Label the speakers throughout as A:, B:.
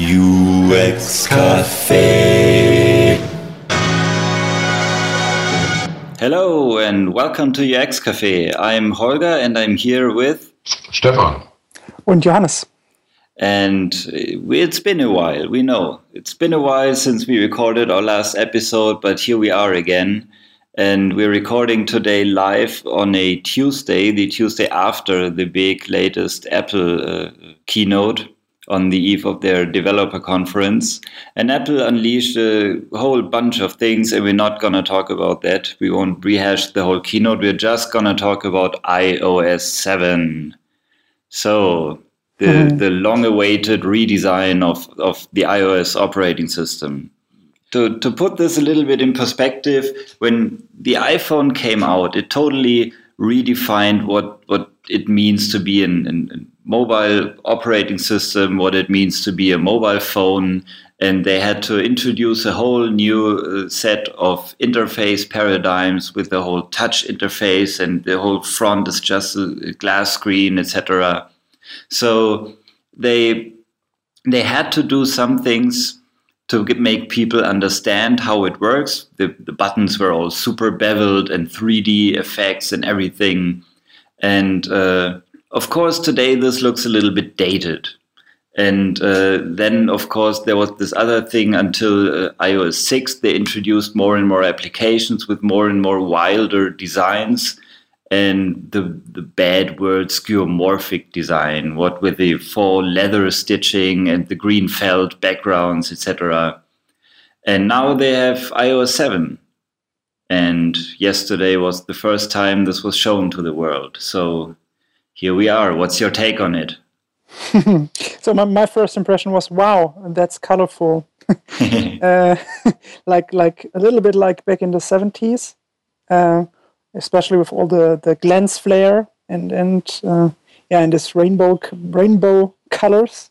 A: UX Café. Hello and welcome to UX Café. I'm Holger and I'm here with
B: Stefan
C: and Johannes.
A: And it's been a while, we know. It's been a while since we recorded our last episode, but here we are again. And we're recording today live on a Tuesday, the Tuesday after the big latest Apple uh, keynote on the eve of their developer conference. And Apple unleashed a whole bunch of things, and we're not going to talk about that. We won't rehash the whole keynote. We're just going to talk about iOS 7. So, the, mm-hmm. the long awaited redesign of, of the iOS operating system. To, to put this a little bit in perspective, when the iPhone came out, it totally redefined what, what it means to be an, an mobile operating system, what it means to be a mobile phone. And they had to introduce a whole new uh, set of interface paradigms with the whole touch interface, and the whole front is just a glass screen, etc. So they they had to do some things to make people understand how it works. The, the buttons were all super beveled and 3D effects and everything. And uh, of course, today this looks a little bit dated. And uh, then, of course, there was this other thing until uh, iOS 6, they introduced more and more applications with more and more wilder designs. And the, the bad word skeuomorphic design, what with the full leather stitching and the green felt backgrounds, etc. And now they have iOS 7. And yesterday was the first time this was shown to the world. So here we are. What's your take on it?
C: so my, my first impression was, wow, that's colorful. uh, like like a little bit like back in the 70s, uh, especially with all the, the glance flare and and uh, yeah, and this rainbow rainbow colors,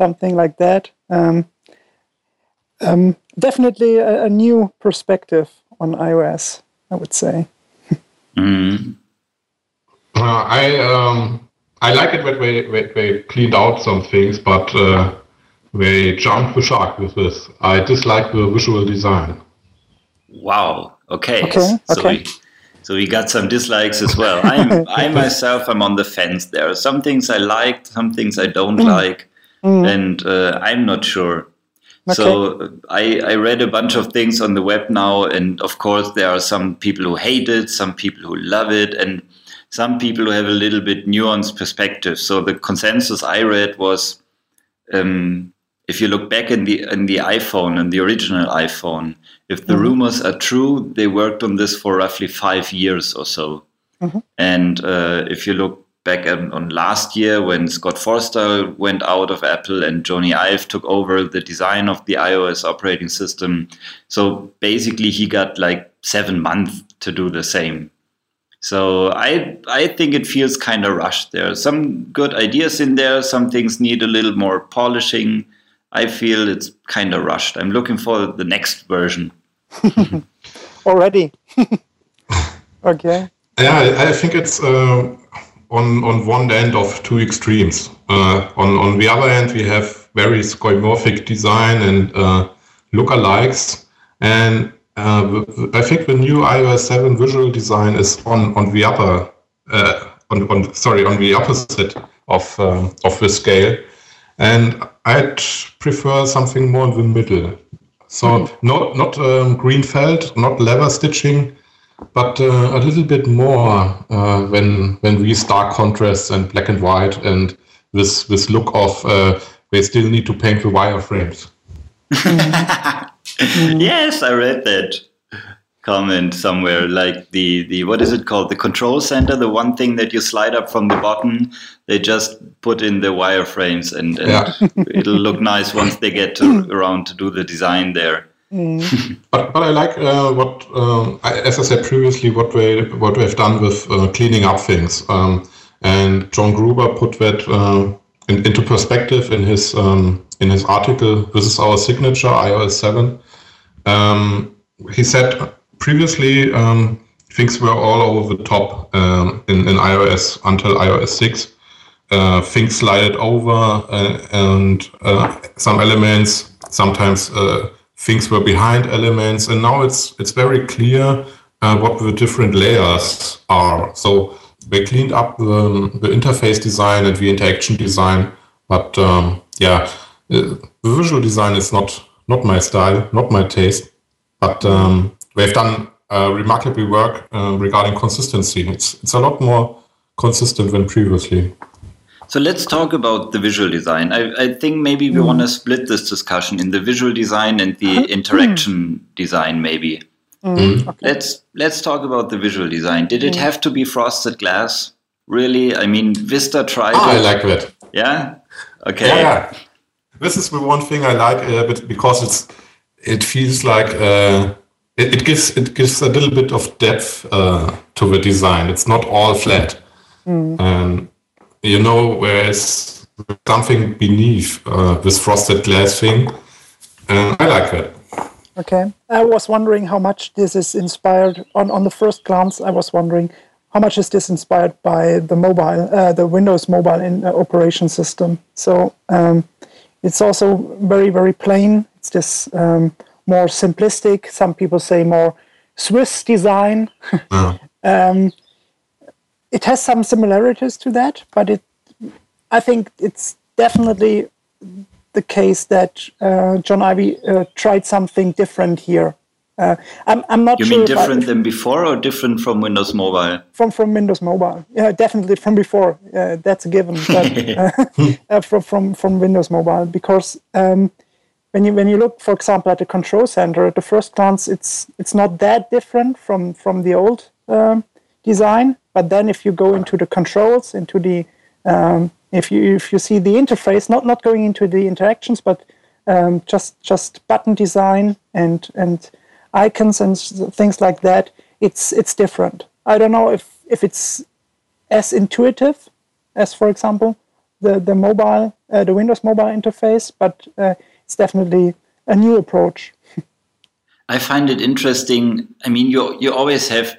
C: something like that. Um, um, definitely a, a, new perspective on iOS, I would say.
B: mm. Uh, I um, I like it when they, when they cleaned out some things, but uh, they jumped the shark with this. I dislike the visual design.
A: Wow. Okay. Okay. So okay. We, so we got some dislikes as well. I'm, I myself, I'm on the fence. There are some things I like, some things I don't mm. like, mm. and uh, I'm not sure. Okay. So I, I read a bunch of things on the web now, and of course there are some people who hate it, some people who love it, and some people who have a little bit nuanced perspective. So the consensus I read was, um, if you look back in the in the iPhone and the original iPhone, if the mm-hmm. rumors are true, they worked on this for roughly five years or so. Mm-hmm. And uh, if you look back on, on, last year when Scott Forstall went out of Apple and Jony Ive took over the design of the iOS operating system, so basically he got like seven months to do the same. So I I think it feels kind of rushed. There are some good ideas in there. Some things need a little more polishing. I feel it's kind of rushed. I'm looking for the next version.
C: Already. okay.
B: Yeah, I think it's uh, on on one end of two extremes. Uh, on on the other hand, we have very skeuomorphic design and uh, lookalikes, and uh, I think the new iOS 7 visual design is on on the upper uh, on, on sorry on the opposite of um, of the scale, and I'd prefer something more in the middle. So mm-hmm. not not um, green felt, not leather stitching, but uh, a little bit more uh, when when we stark contrasts and black and white and this this look of uh, they still need to paint the wireframes.
A: yes, I read that comment somewhere like the the what is it called? The control center the one thing that you slide up from the bottom they just put in the wireframes and, and yeah. it'll look nice once they get to, around to do the design there.
B: Mm. but, but I like uh, what, um, I, as I said previously, what we what we've done with uh, cleaning up things, um, and John Gruber put that uh, in, into perspective in his um, in his article. This is our signature iOS seven. Um, he said previously um, things were all over the top um, in, in iOS until iOS six, uh, things slided over uh, and uh, some elements sometimes uh, things were behind elements and now it's it's very clear uh, what the different layers are so they cleaned up the, the interface design and the interaction design but um, yeah the visual design is not not my style not my taste but um, they've done uh, remarkable work regarding consistency it's it's a lot more consistent than previously
A: so let's talk about the visual design. I, I think maybe we mm. want to split this discussion in the visual design and the mm. interaction design, maybe. Mm. Okay. Let's let's talk about the visual design. Did it have to be frosted glass? Really? I mean, Vista tried.
B: Oh, I like that.
A: Yeah. Okay.
B: Yeah, This is the one thing I like, uh, but because it's it feels like uh, it, it, gives it gives a little bit of depth uh, to the design. It's not all flat. Mm. Um, you know, whereas something beneath uh, this frosted glass thing. And I like it.
C: Okay. I was wondering how much this is inspired. On, on the first glance, I was wondering how much is this inspired by the mobile, uh, the Windows mobile in, uh, operation system. So um, it's also very, very plain. It's this um, more simplistic, some people say more Swiss design. Yeah. um, it has some similarities to that, but it, I think it's definitely the case that uh, Jony Ive uh, tried something different here. Uh, I'm, I'm not
A: you
C: sure.
A: mean different than before or different from Windows Mobile?
C: From from Windows Mobile, yeah, definitely from before. Uh, that's a given. But, uh, uh, from from from Windows Mobile, because um, when you when you look, for example, at the control center, at the first glance, it's it's not that different from from the old um, design. But then if you go into the controls, into the um, if you if you see the interface, not not going into the interactions, but um, just just button design and and icons and things like that, it's it's different. I don't know if if it's as intuitive as, for example, the the mobile uh, the Windows mobile interface, but uh, it's definitely a new approach.
A: I find it interesting. I mean, you you always have,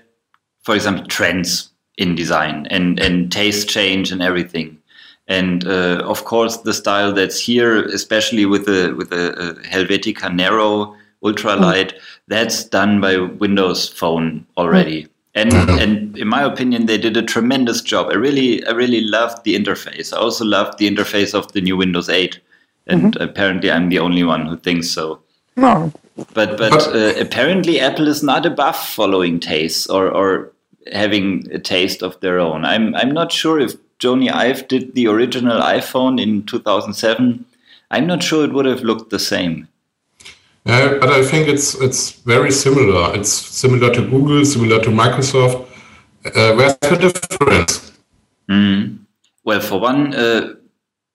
A: for example, trends in design and and taste change and everything. And uh, of course, the style that's here, especially with the with the uh, Helvetica Neue ultralight, mm. that's done by Windows Phone already. Mm. And and in my opinion, they did a tremendous job. I really I really loved the interface. I also loved the interface of the new Windows 8. And mm-hmm. apparently, I'm the only one who thinks so.
C: No.
A: But but uh, apparently, Apple is not above following tastes or or having a taste of their own. I'm I'm not sure if Jony Ive did the original iPhone in 2007. I'm not sure it would have looked the same.
B: Yeah, but I think it's it's very similar. It's similar to Google, similar to Microsoft. Uh, where's the difference?
A: Mm. Well, for one, uh,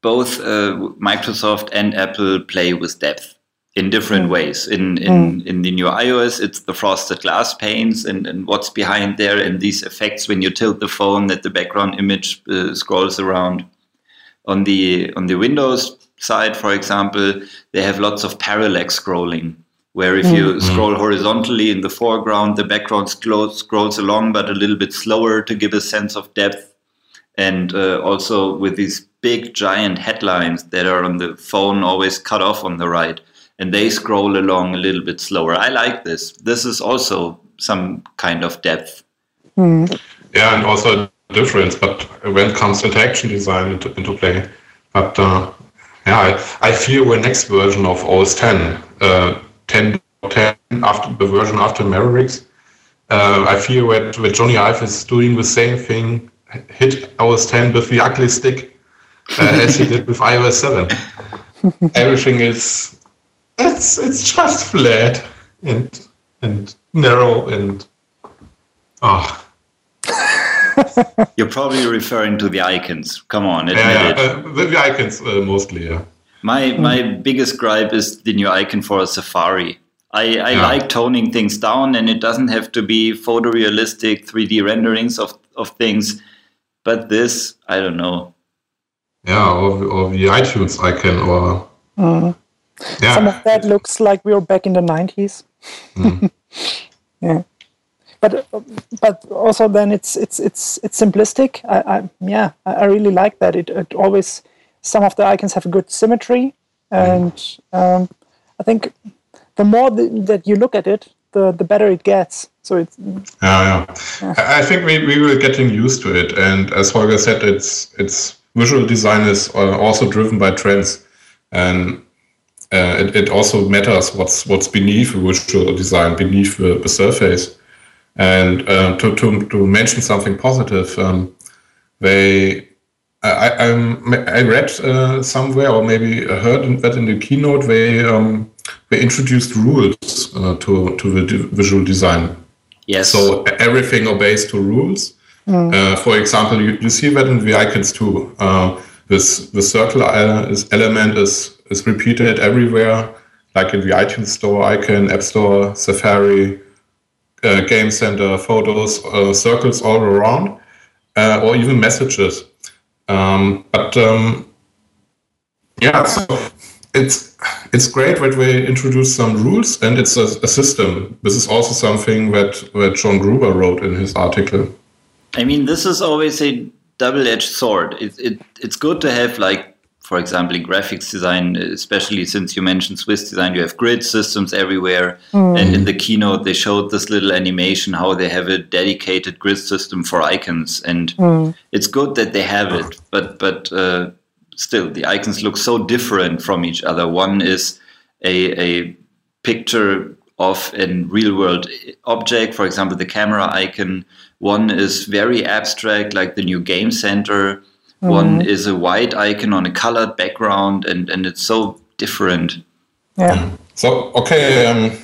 A: both uh, Microsoft and Apple play with depth in different mm. ways. In in, mm. in the new iOS, it's the frosted glass panes and, and what's behind there, and these effects when you tilt the phone that the background image uh, scrolls around. On the on the Windows side, for example, they have lots of parallax scrolling, where if mm. you mm. scroll horizontally in the foreground, the background scrolls, scrolls along, but a little bit slower to give a sense of depth. And uh, also with these big giant headlines that are on the phone always cut off on the right and they scroll along a little bit slower. I like this. This is also some kind of depth.
B: Mm. Yeah, and also difference, but when it comes to interaction design into, into play. But uh, yeah, I, I fear the next version of OS 10, uh, 10, 10 after the version after Mavericks, uh, I feel that, that Jony Ive is doing the same thing, hit OS 10 with the ugly stick uh, as he did with iOS 7. Everything is it's it's just flat and and narrow and ah.
A: Oh. You're probably referring to the icons. Come on, admit
B: yeah,
A: it.
B: Uh, the, the, icons uh, mostly, yeah.
A: My my biggest gripe is the new icon for a Safari. I, I yeah. like toning things down, and it doesn't have to be photorealistic 3D renderings of, of things. But this, I don't know.
B: Yeah, or, or the iTunes icon, or
C: uh. Yeah. Some of that looks like we were back in the 90s. Mm. yeah. but but also then it's it's it's it's simplistic. I, I yeah, I really like that. It, it always some of the icons have a good symmetry, and um, I think the more the, that you look at it, the the better it gets. So it's
B: yeah, yeah. yeah. I think we, we were getting used to it, and as Holger said, it's it's visual design is uh, also driven by trends, and uh, it, it also matters what's what's beneath visual design, beneath the, the surface. And uh, to, to, to mention something positive, um, they I, I'm, I read uh, somewhere or maybe heard that in the keynote they um, they introduced rules uh, to to the visual design.
A: Yes.
B: So everything obeys to rules. Mm. Uh, for example, you, you see that in the icons too. Uh, this the circle uh, is, element is is repeated everywhere, like in the iTunes Store icon, App Store, Safari, uh, Game Center, photos, uh, circles all around, uh, or even messages. Um, but um, yeah, so it's it's great that we introduce some rules and it's a, a, system. This is also something that that John Gruber wrote in his article.
A: I mean, this is always a double-edged sword. It, it it's good to have like for example, in graphics design, especially since you mentioned Swiss design, you have grid systems everywhere. Mm. And in the keynote, they showed this little animation how they have a dedicated grid system for icons, and mm. it's good that they have it. But but uh, still, the icons look so different from each other. One is a a picture of a real world object, for example, the camera icon. One is very abstract, like the new game center Mm-hmm. One is a white icon on a colored background, and, and it's so different.
C: Yeah.
B: So okay, um,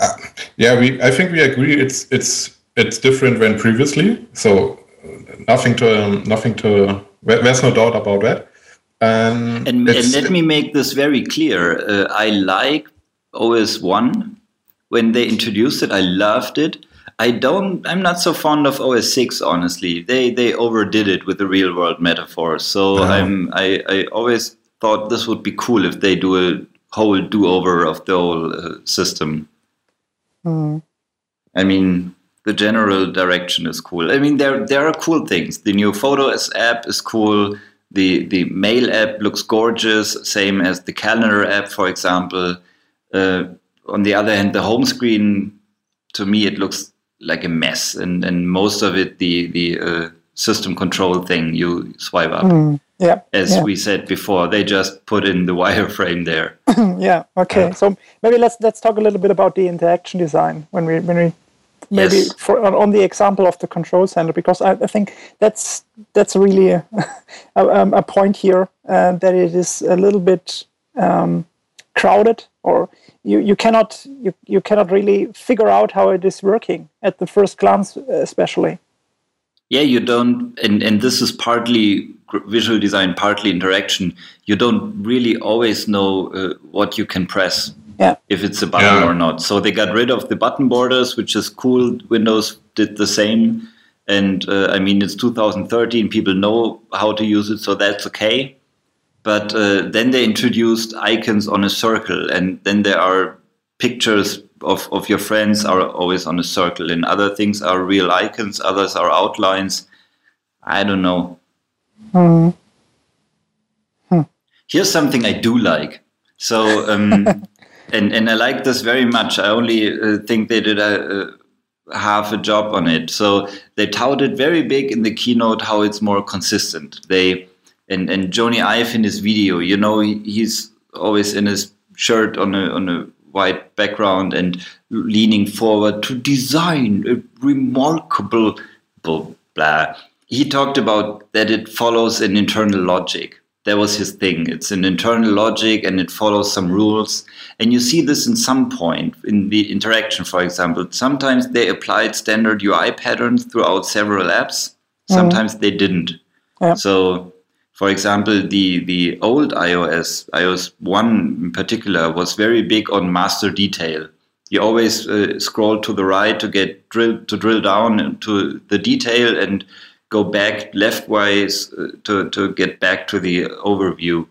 B: uh, yeah, we I think we agree. It's it's it's different than previously. So nothing to um, nothing to. There's no doubt about that.
A: Um, and, and let me make this very clear. Uh, I like OS one when they introduced it. I loved it. I don't. I'm not so fond of OS six. Honestly, they they overdid it with the real world metaphor. So uh-huh. I'm. I I always thought this would be cool if they do a whole do over of the whole uh, system. Mm. I mean, the general direction is cool. I mean, there there are cool things. The new Photos app is cool. The the Mail app looks gorgeous, same as the Calendar app, for example. Uh, on the other hand, the home screen, to me, it looks like a mess, and and most of it the the uh, system control thing you swipe up.
C: Mm, yeah,
A: as
C: yeah.
A: we said before, they just put in the wireframe there.
C: yeah. Okay. So maybe let's let's talk a little bit about the interaction design when we when we maybe yes. for, on the example of the control center because I, I think that's that's really a, a, a point here uh, that it is a little bit um, crowded or you, you cannot you, you cannot really figure out how it is working at the first glance especially.
A: Yeah you don't and, and this is partly visual design partly interaction. You don't really always know uh, what you can press
C: yeah.
A: if it's a button yeah. or not. So they got rid of the button borders which is cool. Windows did the same. And uh, i mean it's 2013 people know how to use it so that's okay but uh, then they introduced icons on a circle, and then there are pictures of, of your friends are always on a circle, and other things are real icons, others are outlines. I don't know.
C: Mm.
A: Here's something I do like. So, um, and and I like this very much. I only uh, think they did a, a half a job on it. So they touted very big in the keynote how it's more consistent. They and and Jony Ive in his video, you know, he, he's always in his shirt on a on a white background and leaning forward to design a remarkable blah, blah. He talked about that it follows an internal logic. That was his thing. It's an internal logic and it follows some rules. And you see this in some point in the interaction, for example. Sometimes they applied standard UI patterns throughout several apps. Mm. Sometimes mm. they didn't.
C: Yeah.
A: So for example, the, the old iOS, iOS 1 in particular, was very big on master detail. You always uh, scroll to the right to get drill, to drill down into the detail and go back leftwise uh, to, to get back to the overview.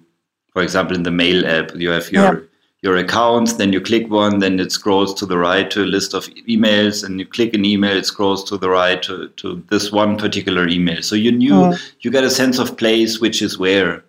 A: For example, in the Mail app, you have your. Your accounts. Then you click one, then it scrolls to the right to a list of emails, and you click an email, it scrolls to the right to, to this one particular email. So you knew mm. you get a sense of place, which is where.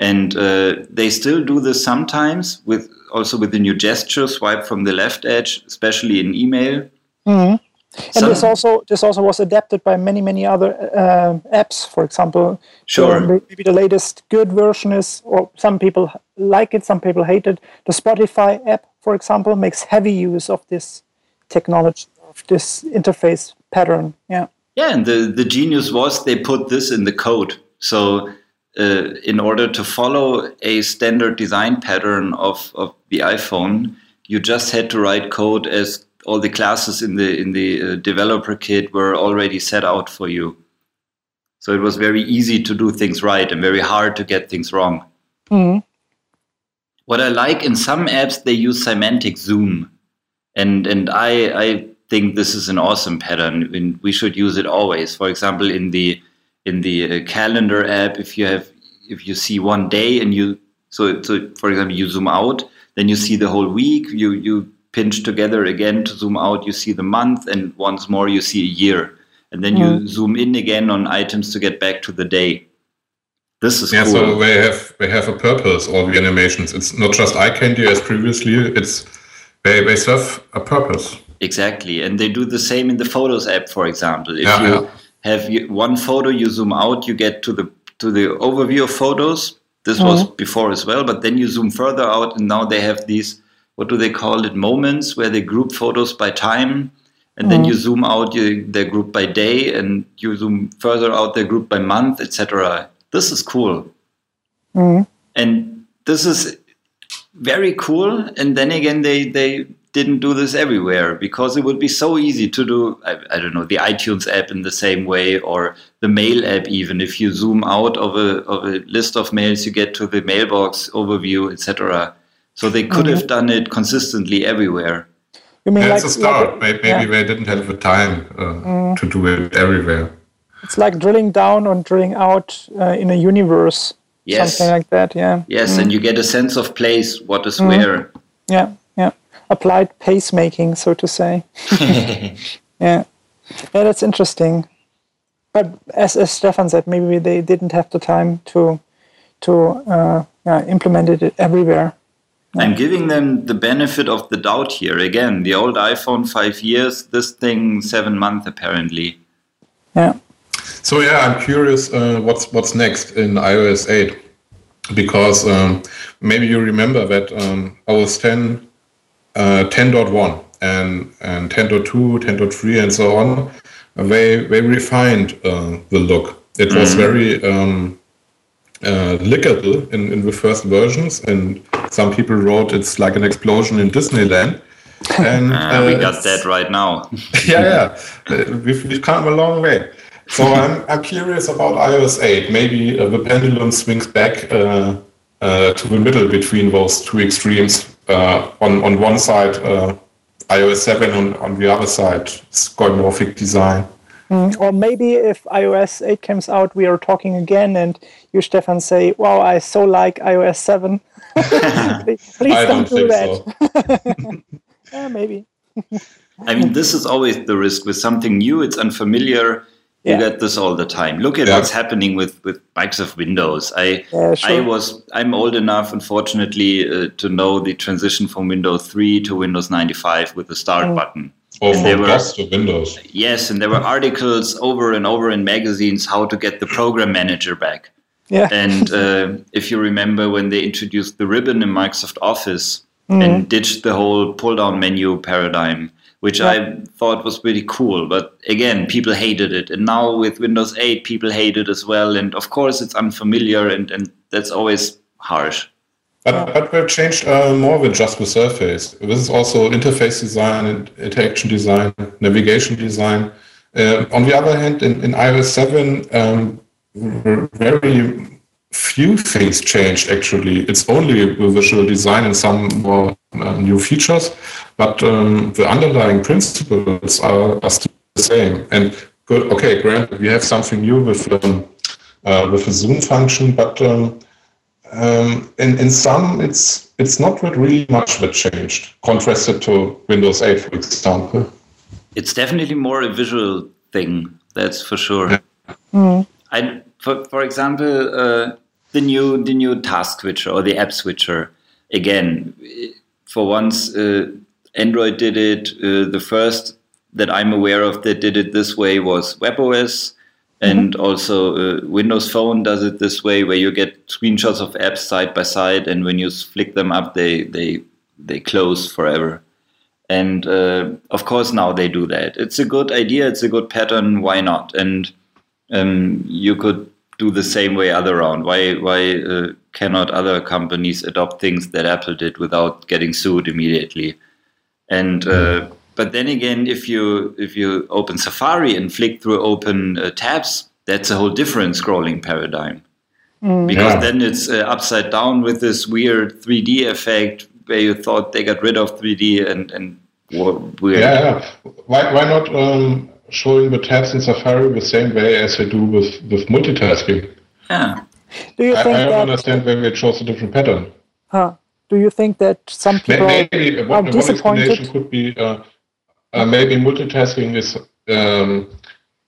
A: And uh, they still do this sometimes with also with the new gesture swipe from the left edge, especially in email.
C: Mm. And Some, this also this also was adapted by many many other uh, apps. For example,
A: sure.
C: maybe the latest good version is, or some people like it, some people hate it. The Spotify app, for example, makes heavy use of this technology, of this interface pattern. Yeah.
A: Yeah, and the the genius was they put this in the code. So uh, in order to follow a standard design pattern of, of the iPhone, you just had to write code as all the classes in the in the uh, developer kit were already set out for you. So it was very easy to do things right and very hard to get things wrong.
C: Mm-hmm.
A: What I like in some apps, they use semantic zoom, and and I I think this is an awesome pattern, and we should use it always. For example, in the in the uh, calendar app, if you have if you see one day and you so so for example you zoom out, then you see the whole week. You you pinch together again to zoom out, you see the month, and once more you see a year. And then mm. you zoom in again on items to get back to the day. This is
B: yeah.
A: Cool.
B: So they have they have a purpose. All the animations. It's not just eye candy as previously. It's they they serve a purpose.
A: Exactly, and they do the same in the Photos app, for example. If
B: yeah,
A: you
B: yeah.
A: have one photo, you zoom out, you get to the to the overview of photos. This mm. was before as well, but then you zoom further out, and now they have these what do they call it moments where they group photos by time and mm. then you zoom out you, their group by day and you zoom further out their group by month etc this is cool
C: mm.
A: and this is very cool and then again they they didn't do this everywhere because it would be so easy to do I, I, don't know the itunes app in the same way or the mail app even if you zoom out of a, of a list of mails you get to the mailbox overview etc so they could mm-hmm. have done it consistently everywhere.
C: You mean
B: That's
C: like,
B: a start.
C: like,
B: maybe yeah. they didn't have the time uh, mm. to do it everywhere.
C: It's like drilling down or drilling out uh, in a universe.
A: Yes.
C: Something like that, yeah.
A: Yes, mm. and you get a sense of place, what is mm. where.
C: Yeah, yeah. Applied pacemaking, so to say. yeah. Yeah, that's interesting. But as, as Stefan said, maybe they didn't have the time to to uh, yeah, implement it everywhere.
A: I'm giving them the benefit of the doubt here. Again, the old iPhone five years, this thing seven months apparently.
C: Yeah.
B: So yeah, I'm curious uh, what's what's next in iOS 8 because um, maybe you remember that um, OS 10, uh, 10.1 and and 10.2, 10.3, and so on, they they refined uh, the look. It was mm very um, uh, lickable in, in the first versions, and some people wrote it's like an explosion in Disneyland.
A: And uh, we got that right now.
B: yeah, yeah, uh, we've, we've come a long way. So I'm, I'm curious about iOS 8. Maybe uh, the pendulum swings back uh, uh, to the middle between those two extremes. Uh, on on one side, iOS 7, on, on the other side, skeuomorphic design.
C: Mm, or maybe if iOS 8 comes out, we are talking again, and you, Stefan, say, Wow, I so like iOS 7. please, please don't, don't, do that. So. yeah, maybe.
A: I mean, this is always the risk with something new, it's unfamiliar. You yeah. get this all the time. Look at yeah. what's happening with, with Microsoft Windows. I yeah, sure. I was I'm old enough, unfortunately, uh, to know the transition from Windows 3 to Windows 95 with the Start mm. button
B: or and from DOS to Windows.
A: Yes, and there were articles over and over in magazines how to get the program manager back.
C: Yeah.
A: And uh, if you remember when they introduced the ribbon in Microsoft Office mm. and ditched the whole pull-down menu paradigm, which yeah. I thought was pretty cool. But again, people hated it. And now with Windows 8, people hate it as well. And of course, it's unfamiliar and, and that's always harsh.
B: But, but we've changed uh, more than just the surface. This is also interface design, and interaction design, navigation design. Uh, on the other hand, in, in iOS 7, um, very few things changed actually. It's only the visual design and some more uh, new features, but um, the underlying principles are, are, still the same. And good, okay, granted, we have something new with um, uh, with the zoom function, but um, in in some it's it's not really much that changed contrasted to Windows 8, for example.
A: It's definitely more a visual thing. That's for sure. Yeah. Mm. I, for for example, uh, the new the new task switcher or the app switcher. Again, for once, uh, Android did it. Uh, the first that I'm aware of that did it this way was WebOS. And mm-hmm. also, uh, Windows Phone does it this way, where you get screenshots of apps side by side, and when you flick them up, they they they close forever. And uh, of course, now they do that. It's a good idea. It's a good pattern. Why not? And um, you could do the same way other round. Why why uh, cannot other companies adopt things that Apple did without getting sued immediately? And uh, mm but then again, if you if you open Safari and flick through open uh, tabs, that's a whole different scrolling paradigm. Mm. Because yeah. then it's uh, upside down with this weird 3D effect where you thought they got rid of 3D and and weird.
B: Yeah, yeah. Why why not um, showing the tabs in Safari the same way as they do with with multitasking?
A: Yeah.
C: Do you
B: I,
C: think
B: I don't
C: that,
B: understand why it chose a different pattern.
C: Huh. Do you think that some people
B: maybe
C: are
B: one,
C: disappointed?
B: One explanation could be uh, uh, maybe multitasking is um,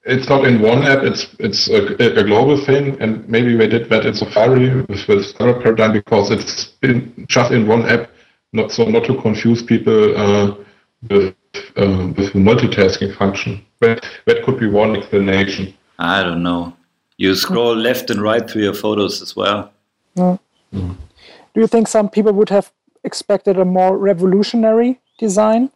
B: it's not in one app; it's it's a, a, global thing, and maybe they did that in Safari with, with color paradigm because it's been just in one app, not so not to confuse people uh, with uh, with the multitasking function. But that could be one explanation.
A: I don't know. You scroll left and right through your photos as well.
C: Mm. Mm. Do you think some people would have expected a more revolutionary design?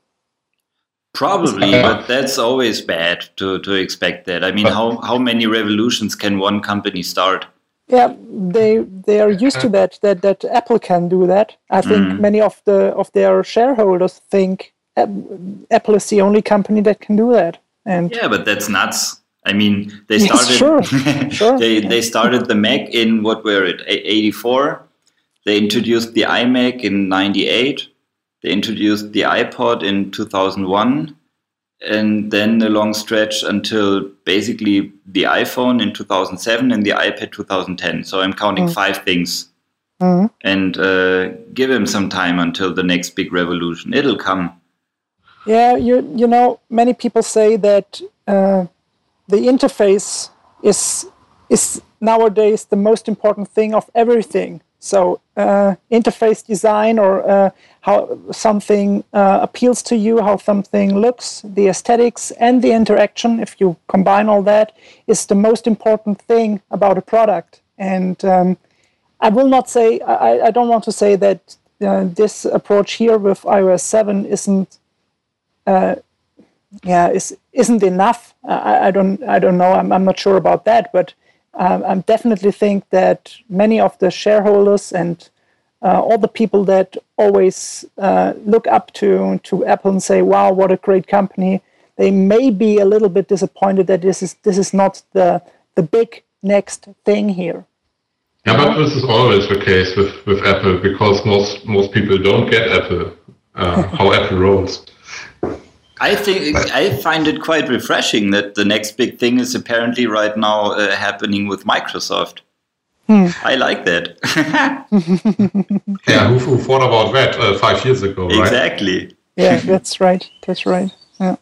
A: Probably, uh, but that's always bad to, to expect that. I mean, uh, how, how many revolutions can one company start?
C: Yeah, they they are used to uh, that. That that Apple can do that. I think mm. many of the of their shareholders think Apple is the only company that can do that. And
A: yeah, but that's nuts. I mean, they started. Yes, sure. sure. they they started the Mac in what were it? Eighty four. They introduced the iMac in ninety eight they introduced the iPod in 2001 and then a long stretch until basically the iPhone in 2007 and the iPad 2010. So I'm counting mm. five things. Mm. And uh, give him some time until the next big revolution. It'll come.
C: Yeah, you you know, many people say that uh, the interface is is nowadays the most important thing of everything. So uh, interface design or uh, how something uh, appeals to you, how something looks, the aesthetics and the interaction, if you combine all that, is the most important thing about a product. And um, I will not say, I, I, don't want to say that uh, this approach here with iOS 7 isn't. Uh, yeah, is isn't enough. I, I don't. I don't know. I'm. I'm not sure about that. But um, I definitely think that many of the shareholders and uh, all the people that always uh, look up to to Apple and say, "Wow, what a great company!" They may be a little bit disappointed that this is this is not the the big next thing here.
B: Yeah, but this is always the case with, with Apple because most most people don't get Apple uh, how Apple rolls.
A: I think I find it quite refreshing that the next big thing is apparently right now uh, happening with Microsoft. Hmm. I like that.
B: yeah, who, who, thought about that uh, five years ago?
A: Right? Exactly.
C: Yeah, that's right. That's right. Yeah,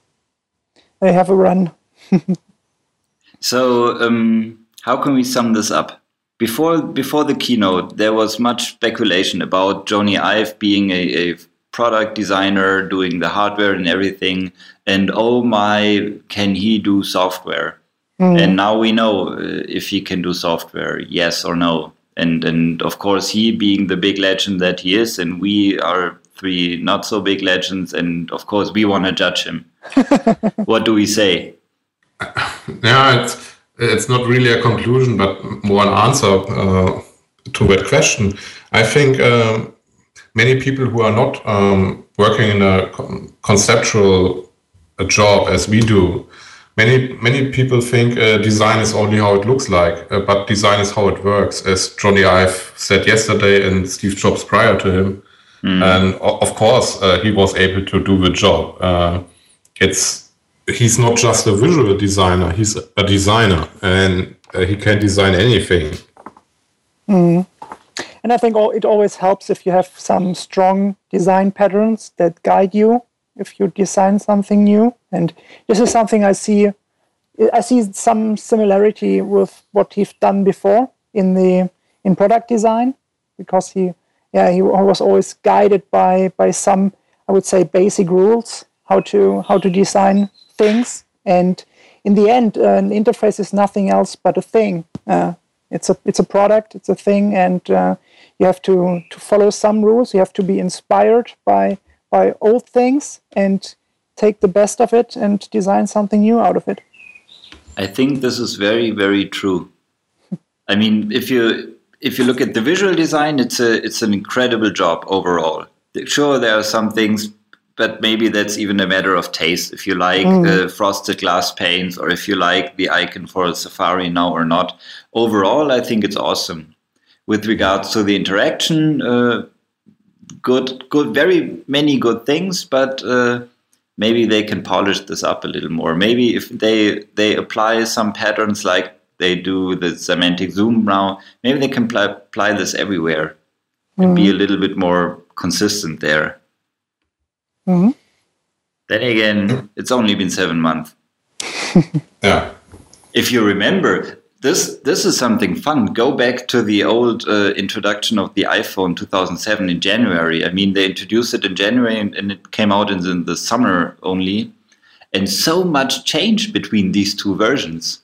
C: they have a run.
A: so, um, how can we sum this up? Before before the keynote, there was much speculation about Jony Ive being a, a product designer doing the hardware and everything. And oh my can he do software? Mm. and now we know uh, if he can do software yes or no. And and of course he being the big legend that he is and we are three not so big legends and of course we want to judge him. What do we say?
B: Yeah it's it's not really a conclusion but more an answer uh, to that question. I think um, many people who are not um, working in a conceptual a job as we do, many many people think uh, design is only how it looks like, uh, but design is how it works, as Jony Ive said yesterday and Steve Jobs prior to him. Mm. And of course, uh, he was able to do the job. Uh, it's he's not just a visual designer; he's a designer, and uh, he can design anything.
C: Mm. And I think it always helps if you have some strong design patterns that guide you if you design something new. And this is something I see. I see some similarity with what he's done before in the in product design, because he, yeah, he was always guided by by some, I would say, basic rules how to how to design things. And in the end, an interface is nothing else but a thing. Uh, it's a it's a product, it's a thing, and uh, you have to to follow some rules. You have to be inspired by by old things and take the best of it and design something new out of it.
A: I think this is very very true. I mean, if you if you look at the visual design, it's a it's an incredible job overall. Sure, there are some things, but maybe that's even a matter of taste. If you like mm. uh, frosted glass panes, or if you like the icon for Safari now or not. Overall, I think it's awesome. With regards to the interaction, uh, good, good, very many good things, but uh, maybe they can polish this up a little more. Maybe if they they apply some patterns like they do the semantic zoom now, maybe they can apply, apply this everywhere and mm-hmm. be a mm-hmm. little bit more consistent there. Mm-hmm. Then again, it's only been seven months.
B: yeah.
A: If you remember, this this is something fun. Go back to the old uh, introduction of the iPhone 2007 in January. I mean, they introduced it in January and, and it came out in the, in the, summer only, and so much changed between these two versions.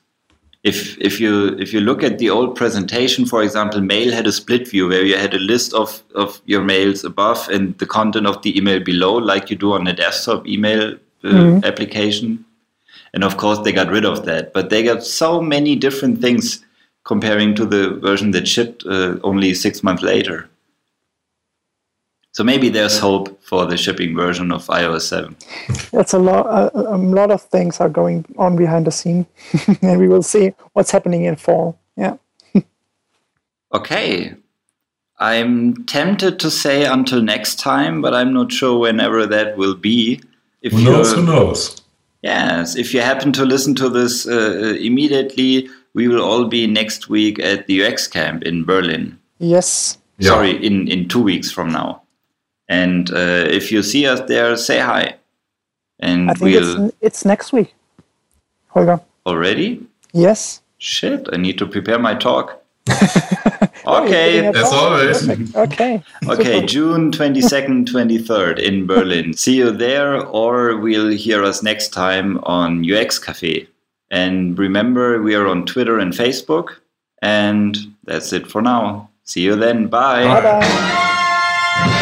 A: If if you if you look at the old presentation, for example, Mail had a split view where you had a list of of your mails above and the content of the email below, like you do on a desktop email uh, mm-hmm. application and of course, they got rid of that. But they got so many different things comparing to the version that shipped uh, only six months later. So maybe there's hope for the shipping version of iOS 7.
C: That's a lot. A, a lot of things are going on behind the scene, and we will see what's happening in fall. Yeah.
A: okay. I'm tempted to say until next time, but I'm not sure whenever that will be.
B: If who knows? Who knows?
A: Yes, if you happen to listen to this uh, uh immediately, we will all be next week at the UX camp in Berlin.
C: Yes.
A: Sorry, in, in two weeks from now. And uh, if you see us there, say hi. And
C: I think we'll. It's, it's next week. Holger.
A: Already?
C: Yes.
A: Shit, I need to prepare my talk.
B: Okay. As always.
C: Okay.
A: Okay, June 22nd, 23rd in Berlin. See you there, or we'll hear us next time on UX Cafe. And remember, we are on Twitter and Facebook. And that's it for now. See you then. Bye.
C: Bye bye.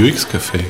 B: UX Cafe.